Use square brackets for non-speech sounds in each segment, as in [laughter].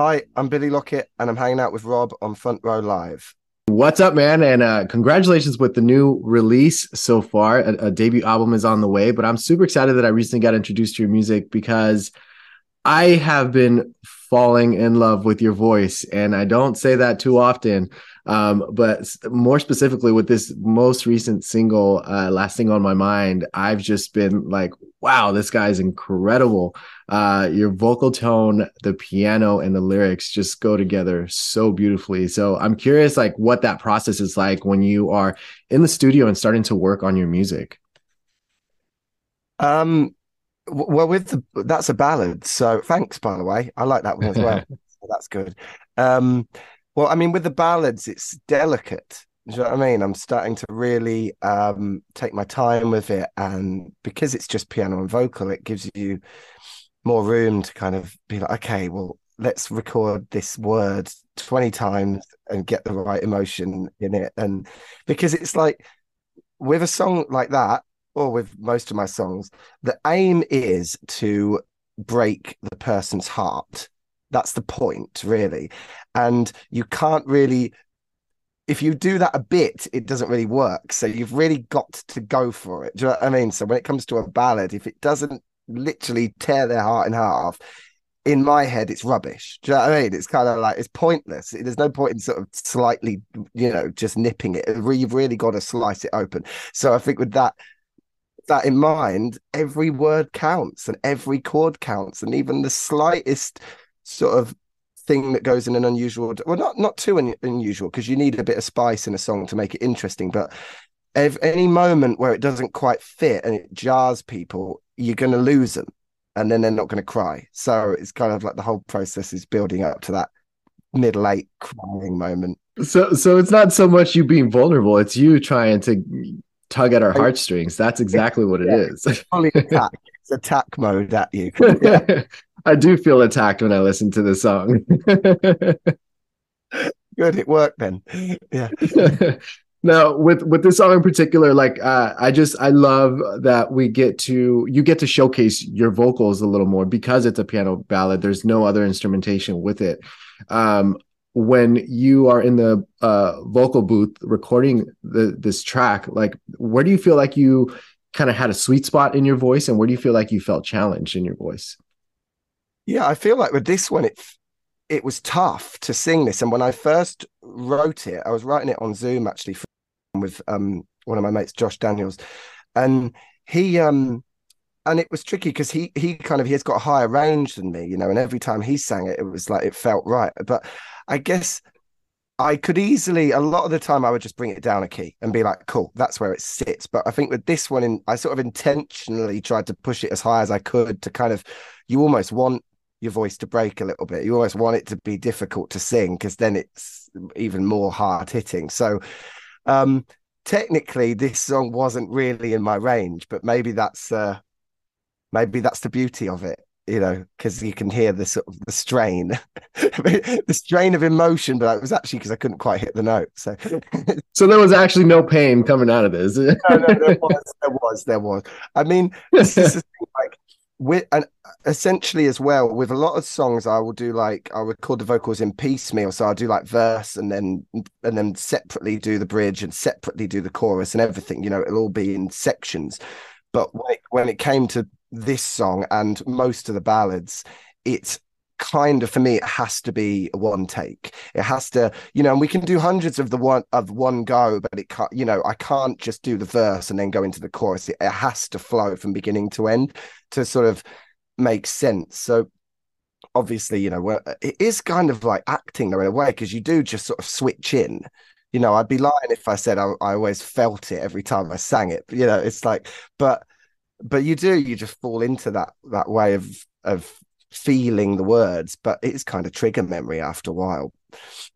Hi, I'm Billy Lockett, and I'm hanging out with Rob on Front Row Live. What's up, man? And uh, congratulations with the new release so far. A, a, debut album is on the way, but I'm super excited that I recently got introduced to your music because I have been falling in love with your voice. And I don't say that too often. Um, but more specifically with this most recent single, uh, Lasting on My Mind, I've just been like, wow, this guy's incredible. Uh, your vocal tone, the piano, and the lyrics just go together so beautifully. So I'm curious, like, what that process is like when you are in the studio and starting to work on your music. Um, well, with the that's a ballad. So thanks, by the way. I like that one as well. [laughs] that's good. Um, well, I mean, with the ballads, it's delicate. Do you know what I mean? I'm starting to really um, take my time with it, and because it's just piano and vocal, it gives you more room to kind of be like, okay, well, let's record this word 20 times and get the right emotion in it. And because it's like with a song like that, or with most of my songs, the aim is to break the person's heart that's the point, really. And you can't really, if you do that a bit, it doesn't really work. So you've really got to go for it. Do you know what I mean? So when it comes to a ballad, if it doesn't literally tear their heart in half, in my head, it's rubbish. Do you know what I mean? It's kind of like it's pointless. There's no point in sort of slightly, you know, just nipping it. You've really got to slice it open. So I think with that, that in mind, every word counts and every chord counts, and even the slightest sort of thing that goes in an unusual well not not too un- unusual because you need a bit of spice in a song to make it interesting but if any moment where it doesn't quite fit and it jars people you're going to lose them and then they're not going to cry. So it's kind of like the whole process is building up to that middle eight crying moment. So so it's not so much you being vulnerable it's you trying to tug at our heartstrings that's exactly what it yeah, is. fully [laughs] attack it's attack mode at you [laughs] yeah. I do feel attacked when I listen to this song. Good, it worked then. Yeah. [laughs] now with with this song in particular like uh, i just i love that we get to you get to showcase your vocals a little more because it's a piano ballad there's no other instrumentation with it um, when you are in the uh, vocal booth recording the, this track like where do you feel like you kind of had a sweet spot in your voice and where do you feel like you felt challenged in your voice yeah, I feel like with this one, it it was tough to sing this. And when I first wrote it, I was writing it on Zoom actually with um, one of my mates, Josh Daniels, and he um and it was tricky because he he kind of he has got a higher range than me, you know, and every time he sang it, it was like it felt right. But I guess I could easily a lot of the time I would just bring it down a key and be like, cool, that's where it sits. But I think with this one in I sort of intentionally tried to push it as high as I could to kind of you almost want your voice to break a little bit. You almost want it to be difficult to sing because then it's even more hard hitting. So, um, technically, this song wasn't really in my range, but maybe that's uh, maybe that's the beauty of it, you know, because you can hear the sort of the strain, [laughs] the strain of emotion. But it was actually because I couldn't quite hit the note. So, [laughs] so there was actually no pain coming out of this. no, no, there was, there was, there was. I mean, this is like with and essentially as well with a lot of songs i will do like i'll record the vocals in piecemeal so i'll do like verse and then and then separately do the bridge and separately do the chorus and everything you know it'll all be in sections but when it, when it came to this song and most of the ballads it's kind of for me it has to be one take. It has to you know and we can do hundreds of the one of one go but it can't you know i can't just do the verse and then go into the chorus. It, it has to flow from beginning to end to sort of make sense. So obviously you know it is kind of like acting though in a way because you do just sort of switch in. You know i'd be lying if i said I, I always felt it every time i sang it you know it's like but but you do you just fall into that that way of of feeling the words, but it's kind of trigger memory after a while,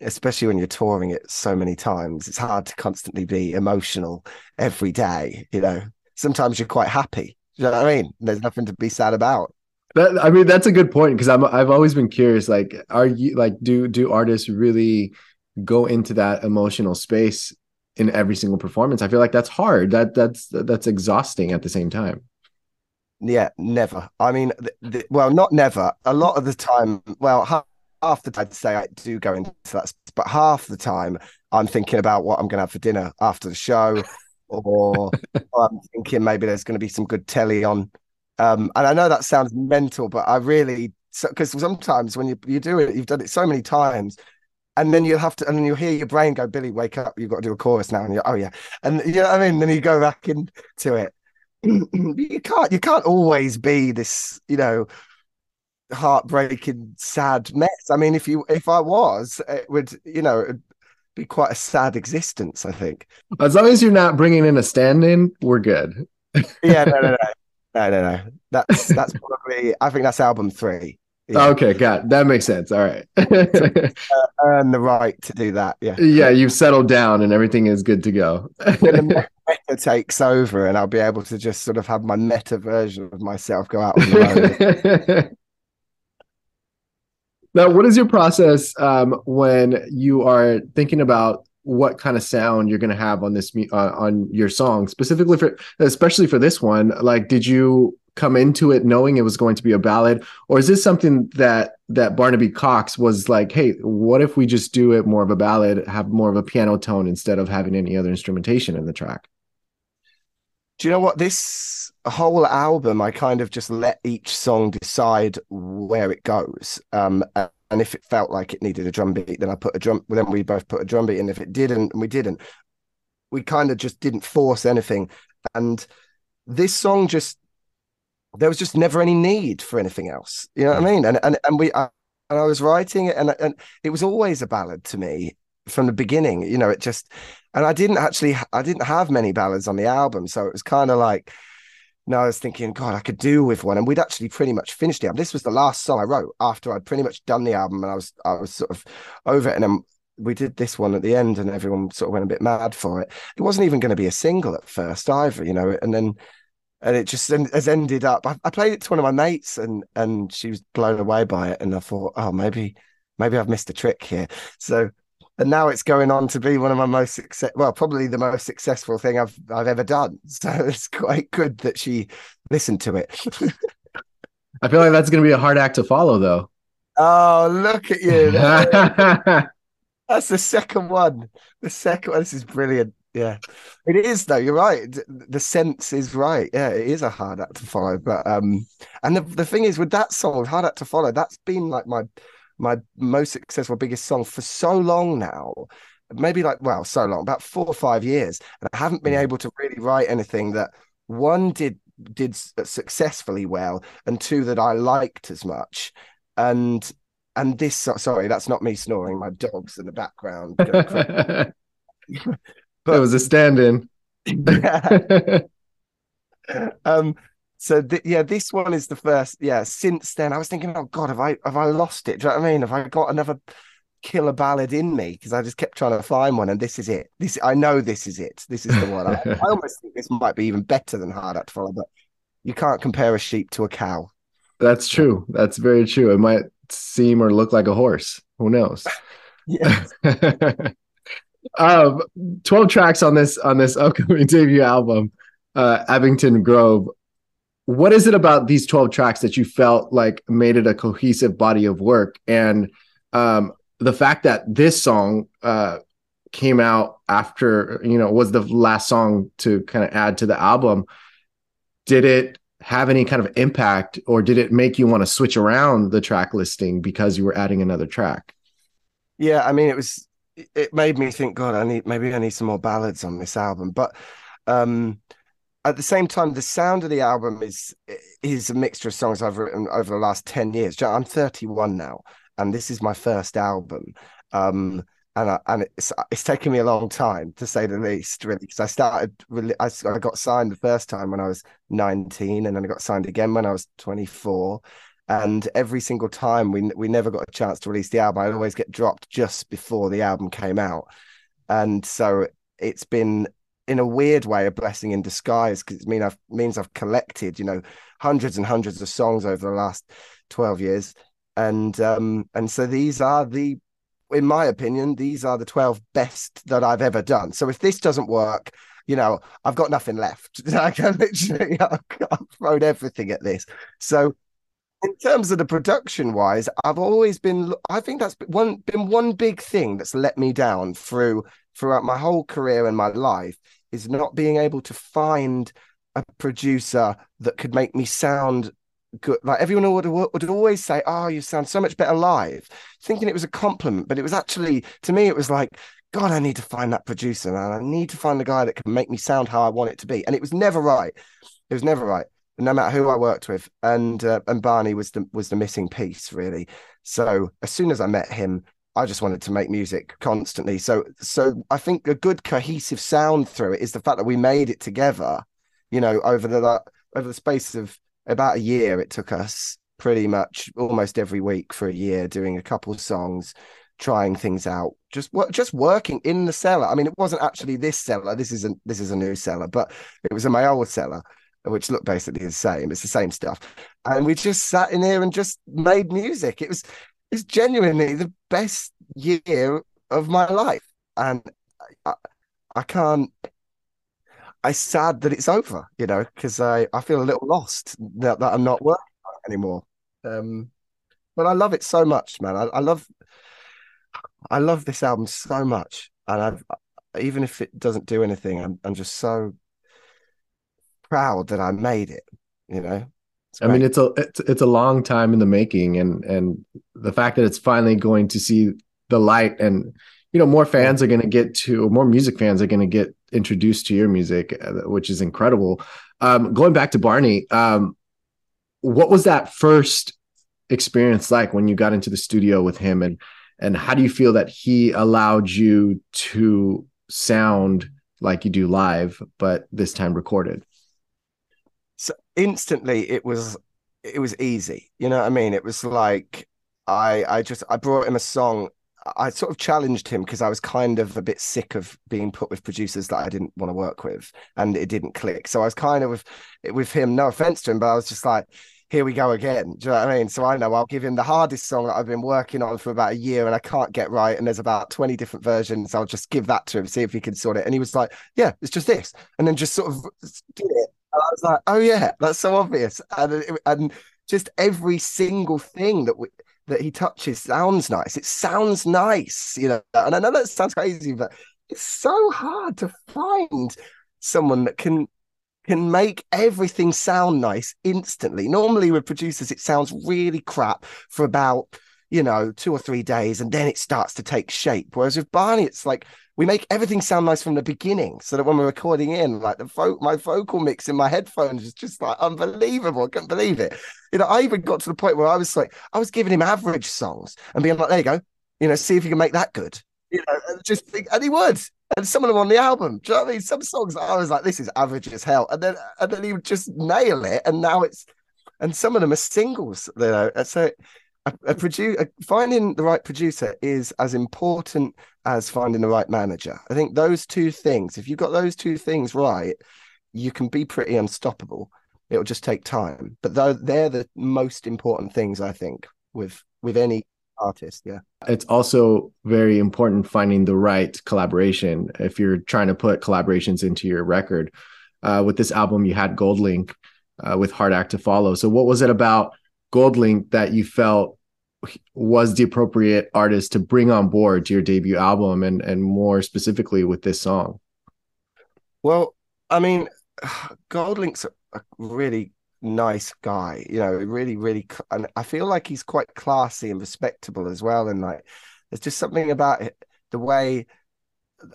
especially when you're touring it so many times. It's hard to constantly be emotional every day. You know, sometimes you're quite happy. You know what I mean? There's nothing to be sad about. That, I mean, that's a good point because I'm I've always been curious. Like, are you like do do artists really go into that emotional space in every single performance? I feel like that's hard. That that's that's exhausting at the same time. Yeah, never. I mean, th- th- well, not never. A lot of the time, well, half the time I'd say I do go into that, but half the time I'm thinking about what I'm going to have for dinner after the show, or, or [laughs] I'm thinking maybe there's going to be some good telly on. Um, and I know that sounds mental, but I really because so, sometimes when you you do it, you've done it so many times, and then you'll have to, and then you'll hear your brain go, "Billy, wake up! You've got to do a chorus now." And you're, "Oh yeah," and you know what I mean. Then you go back into it. You can't you can't always be this, you know, heartbreaking, sad mess. I mean, if you if I was, it would you know it'd be quite a sad existence. I think. As long as you're not bringing in a stand-in, we're good. yeah, no, no, no, [laughs] no, no, no. That's that's probably. I think that's album three. Yeah. Okay, got that makes sense. All right, uh, [laughs] earn the right to do that. Yeah, yeah. You've settled down and everything is good to go. [laughs] meta takes over, and I'll be able to just sort of have my meta version of myself go out on the road. [laughs] Now, what is your process um, when you are thinking about what kind of sound you're going to have on this uh, on your song, specifically for, especially for this one? Like, did you come into it knowing it was going to be a ballad, or is this something that that Barnaby Cox was like, hey, what if we just do it more of a ballad, have more of a piano tone instead of having any other instrumentation in the track? Do you know what this whole album? I kind of just let each song decide where it goes. Um, and if it felt like it needed a drum beat, then I put a drum. Then we both put a drum beat. And if it didn't, and we didn't, we kind of just didn't force anything. And this song just there was just never any need for anything else. You know what I mm. mean? And and and we I, and I was writing it, and and it was always a ballad to me from the beginning. You know, it just and I didn't actually I didn't have many ballads on the album, so it was kind of like. No, I was thinking, God, I could do with one, and we'd actually pretty much finished the album. This was the last song I wrote after I'd pretty much done the album, and I was I was sort of over it. And then we did this one at the end, and everyone sort of went a bit mad for it. It wasn't even going to be a single at first either, you know. And then and it just has ended up. I, I, played it to one of my mates, and and she was blown away by it. And I thought, oh, maybe maybe I've missed a trick here. So and now it's going on to be one of my most success well probably the most successful thing i've i've ever done. [laughs] So it's quite good that she listened to it. [laughs] I feel like that's going to be a hard act to follow though. Oh look at you. [laughs] That's the second one. The second one this is brilliant. Yeah. It is though. You're right. The sense is right. Yeah it is a hard act to follow but um and the, the thing is with that song hard act to follow that's been like my my most successful, biggest song for so long now. Maybe like, well, so long, about four or five years. And I haven't been mm. able to really write anything that one did did successfully well and two that I liked as much. And and this sorry, that's not me snoring, my dog's in the background. but [laughs] it was a stand-in. [laughs] [laughs] um so th- yeah, this one is the first. Yeah, since then I was thinking, oh God, have I have I lost it? Do you know what I mean? Have I got another killer ballad in me? Because I just kept trying to find one, and this is it. This I know this is it. This is the one. I, I [laughs] almost think this might be even better than Hard Act to Follow, but you can't compare a sheep to a cow. That's true. That's very true. It might seem or look like a horse. Who knows? [laughs] yeah. [laughs] um, 12 tracks on this on this upcoming debut album, uh, Abington Grove what is it about these 12 tracks that you felt like made it a cohesive body of work? And um, the fact that this song uh, came out after you know was the last song to kind of add to the album did it have any kind of impact or did it make you want to switch around the track listing because you were adding another track? Yeah i mean it was it made me think god i need maybe i need some more ballads on this album. But um at the same time, the sound of the album is is a mixture of songs I've written over the last ten years. I'm 31 now, and this is my first album. Um, and I, and it's it's taken me a long time to say the least, really, because I started really I, I got signed the first time when I was 19, and then I got signed again when I was 24. And every single time we we never got a chance to release the album, I'd always get dropped just before the album came out, and so it's been in a weird way a blessing in disguise because it mean I've means I've collected you know hundreds and hundreds of songs over the last 12 years. And um and so these are the in my opinion these are the 12 best that I've ever done. So if this doesn't work you know I've got nothing left. [laughs] I can literally [laughs] I've, thrown everything at this. So in terms of the production wise, I've always been. I think that's one been one big thing that's let me down through throughout my whole career and my life is not being able to find a producer that could make me sound good. Like everyone would, would always say, "Oh, you sound so much better live," thinking it was a compliment, but it was actually to me, it was like, God, I need to find that producer, man. I need to find the guy that can make me sound how I want it to be, and it was never right. It was never right no matter who I worked with, and uh, and Barney was the was the missing piece really. So as soon as I met him, I just wanted to make music constantly. So so I think a good cohesive sound through it is the fact that we made it together. You know, over the over the space of about a year, it took us pretty much almost every week for a year doing a couple songs trying things out just just working in the cellar i mean it wasn't actually this cellar this isn't this is a new cellar but it was in my old cellar which looked basically the same. It's the same stuff. And we just sat in here and just made music. It was it's genuinely the best year of my life. And I, I can't I'm sad that it's over, you know, because I, I feel a little lost that, that I'm not working anymore. Um, but I love it so much, man. I, I love I love this album so much. And I've even if it doesn't do anything, I'm I'm just so proud that I made it. You know, I mean, it's a it's, it's a long time in the making, and and the fact that it's finally going to see the light, and you know, more fans are going to get to, more music fans are going to get introduced to your music, uh, which is incredible. Um, going back to Barney, um, what was that first experience like when you got into the studio with him, and and how do you feel that he allowed you to sound like you do live, but this time recorded? So instantly it was it was easy you know what i mean it was like i i just i brought him a song i sort of challenged him because i was kind of a bit sick of being put with producers that i didn't want to work with and it didn't click so i was kind of with with him no offense to him but i was just like here we go again. Do you know what I mean? So I know I'll give him the hardest song that I've been working on for about a year and I can't get right. And there's about 20 different versions. I'll just give that to him, see if he can sort it. And he was like, Yeah, it's just this. And then just sort of did it. I was like, oh yeah, that's so obvious. And and just every single thing that we that he touches sounds nice. It sounds nice, you know. And I know that sounds crazy, but it's so hard to find someone that can can make everything sound nice instantly. Normally with producers, it sounds really crap for about you know two or three days, and then it starts to take shape. Whereas with Barney, it's like we make everything sound nice from the beginning so that when we're recording in like the vo- my vocal mix in my headphones is just like unbelievable. I couldn't believe it. You know i even got to the point where i was like i was giving him average songs and being like there you go. You know see if you can make that good. You know and just think and he would. And some of them on the album do you know what i mean? Some songs i was like this is average as hell. And then and then he would just nail it and now it's and some of them are singles you know so a, producer finding the right producer is as important as finding the right manager. I think those two things, if you've got those two things right, you can be pretty unstoppable. It'll just take time, but they're the most important things I think with with any artist. Yeah, it's also very important finding the right collaboration if you're trying to put collaborations into your record. Uh, with this album, you had GoldLink uh, with Hard Act to Follow. So, what was it about GoldLink that you felt was the appropriate artist to bring on board to your debut album and and more specifically with this song? Well i mean [sighs] goldlink's a really nice guy you know really really and i feel like he's quite classy and respectable as well. And like there's just something about it the way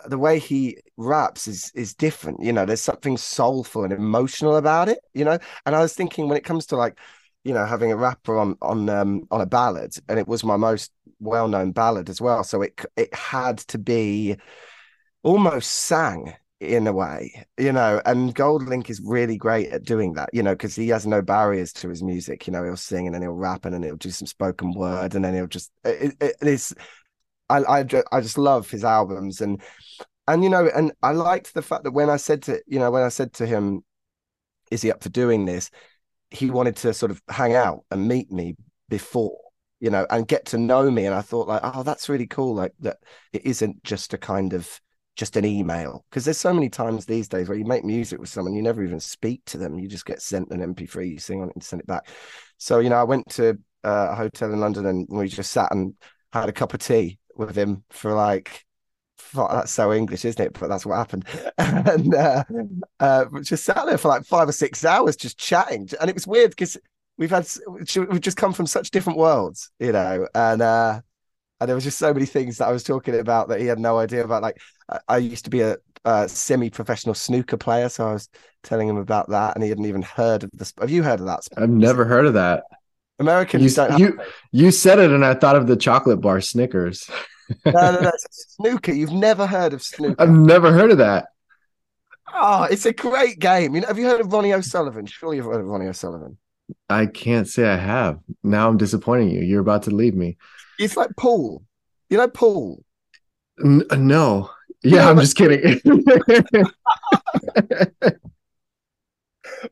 the way he raps is is different you know there's something soulful and emotional about it you know? And i was thinking when it comes to like you know, having a rapper on on um, on a ballad, and it was my most well known ballad as well. So it it had to be almost sang in a way, you know. And GoldLink is really great at doing that, you know, because he has no barriers to his music. You know, he'll sing and then he'll rap and then he'll do some spoken word and then he'll just it, it, it is. I I I just love his albums and and you know and I liked the fact that when I said to you know when I said to him, is he up for doing this? He wanted to sort of hang out and meet me before you know and get to know me. And i thought like oh that's really cool. Like that it isn't just a kind of just an email. Because there's so many times these days where you make music with someone you never even speak to them. You just get sent an mp3 you sing on it and send it back. So you know, I went to uh, a hotel in London and we just sat and had a cup of tea with him for like that's so English, isn't it? But that's what happened. [laughs] and uh, uh, just sat there for like five or six hours just chatting. And it was weird because we've had we've just come from such different worlds, you know, and uh, and there was just so many things that I was talking about that he had no idea about. Like I, used to be a, a semi-professional snooker player, so I was telling him about that, and he hadn't even heard of this. Have you heard of that? I've never heard of that. Americans you, don't. You you said it, and I thought of the chocolate bar Snickers. [laughs] no, no, no. [laughs] Snooker. You've never heard of snooker. I've never heard of that. Oh, it's a great game. You know, have you heard of Ronnie O'Sullivan? Surely you've heard of Ronnie O'Sullivan. I can't say I have. Now I'm disappointing you. You're about to leave me. It's like pool. You know pool. N- uh, no. Yeah, I'm just kidding. [laughs]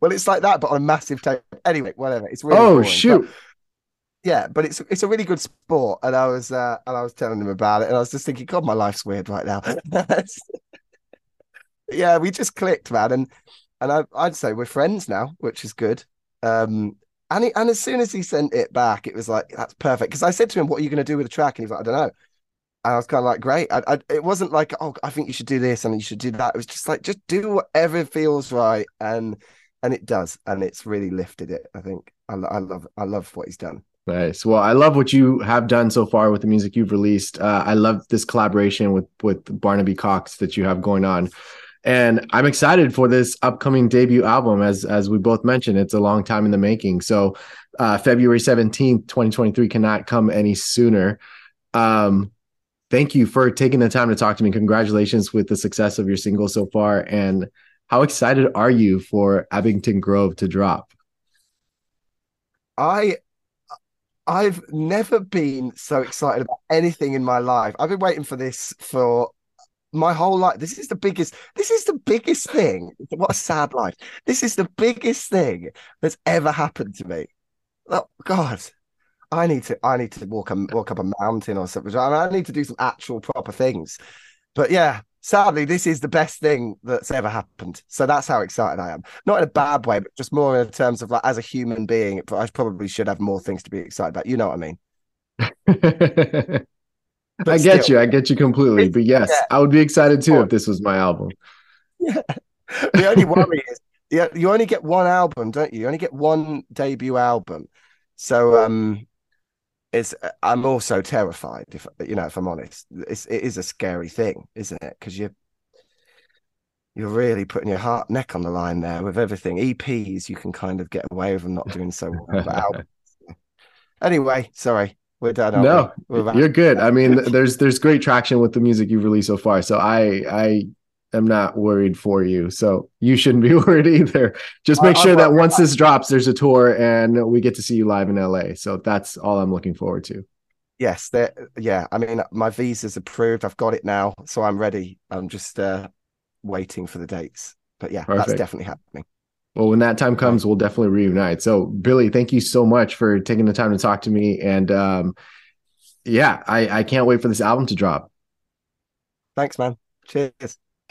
well, it's like that, but on a massive tape. Anyway, whatever. It's really. Oh boring, shoot! Yeah, but it's it's a really good sport, and I was uh, and I was telling him about it, and I was just thinking, God, my life's weird right now. [laughs] yeah, we just clicked, man, and and I, I'd say we're friends now, which is good. Um, and he, and as soon as he sent it back, it was like that's perfect. Because I said to him, "What are you going to do with the track?" And he's like, "I don't know." And I was kind of like, "Great." I, I, it wasn't like, "Oh, I think you should do this and you should do that." It was just like, just do whatever feels right, and and it does, and it's really lifted it. I think I, I love I love what he's done. Nice. Well, I love what you have done so far with the music you've released. Uh, I love this collaboration with with Barnaby Cox that you have going on and I'm excited for this upcoming debut album. As as we both mentioned, it's a long time in the making. So uh, February 17th, 2023 cannot come any sooner. Um, thank you for taking the time to talk to me. Congratulations with the success of your single so far. And how excited are you for Abington Grove to drop? I I've never been so excited about anything in my life. I've been waiting for this for my whole life. This is the biggest. This is the biggest thing. What a sad life. This is the biggest thing that's ever happened to me. Oh God, I need to. I need to walk a walk up a mountain or something. I need to do some actual proper things. But yeah, sadly, this is the best thing that's ever happened. So that's how excited I am. Not in a bad way, but just more in terms of like as a human being. I probably should have more things to be excited about. You know what I mean? [laughs] I get you. I get you completely. But yes, yeah. I would be excited too if this was my album. [laughs] Yeah. The only [laughs] worry is yeah, you only get one album, don't you? You only get one debut album. So um it's uh, I'm also terrified if you know if I'm honest. It's it is a scary thing, isn't it? Because you're you're really putting your heart neck on the line there with everything. EPs you can kind of get away with them not doing so well. [laughs] Anyway, sorry we're done. No, we? you're good. I mean, there's there's great traction with the music you've released so far. So I I am not worried for you. So you shouldn't be [laughs] worried either. Just make sure that once this drops, there's a tour and we get to see you live in LA. So that's all I'm looking forward to. Yes, there. yeah. I mean, my visa's approved. I've got it now, so I'm ready. I'm just uh, waiting for the dates. But yeah, Perfect. that's definitely happening. Well, when that time comes, we'll definitely reunite. So, Billy, thank you so much for taking the time to talk to me. And um, yeah, I, I can't wait for this album to drop. Thanks, man. Cheers.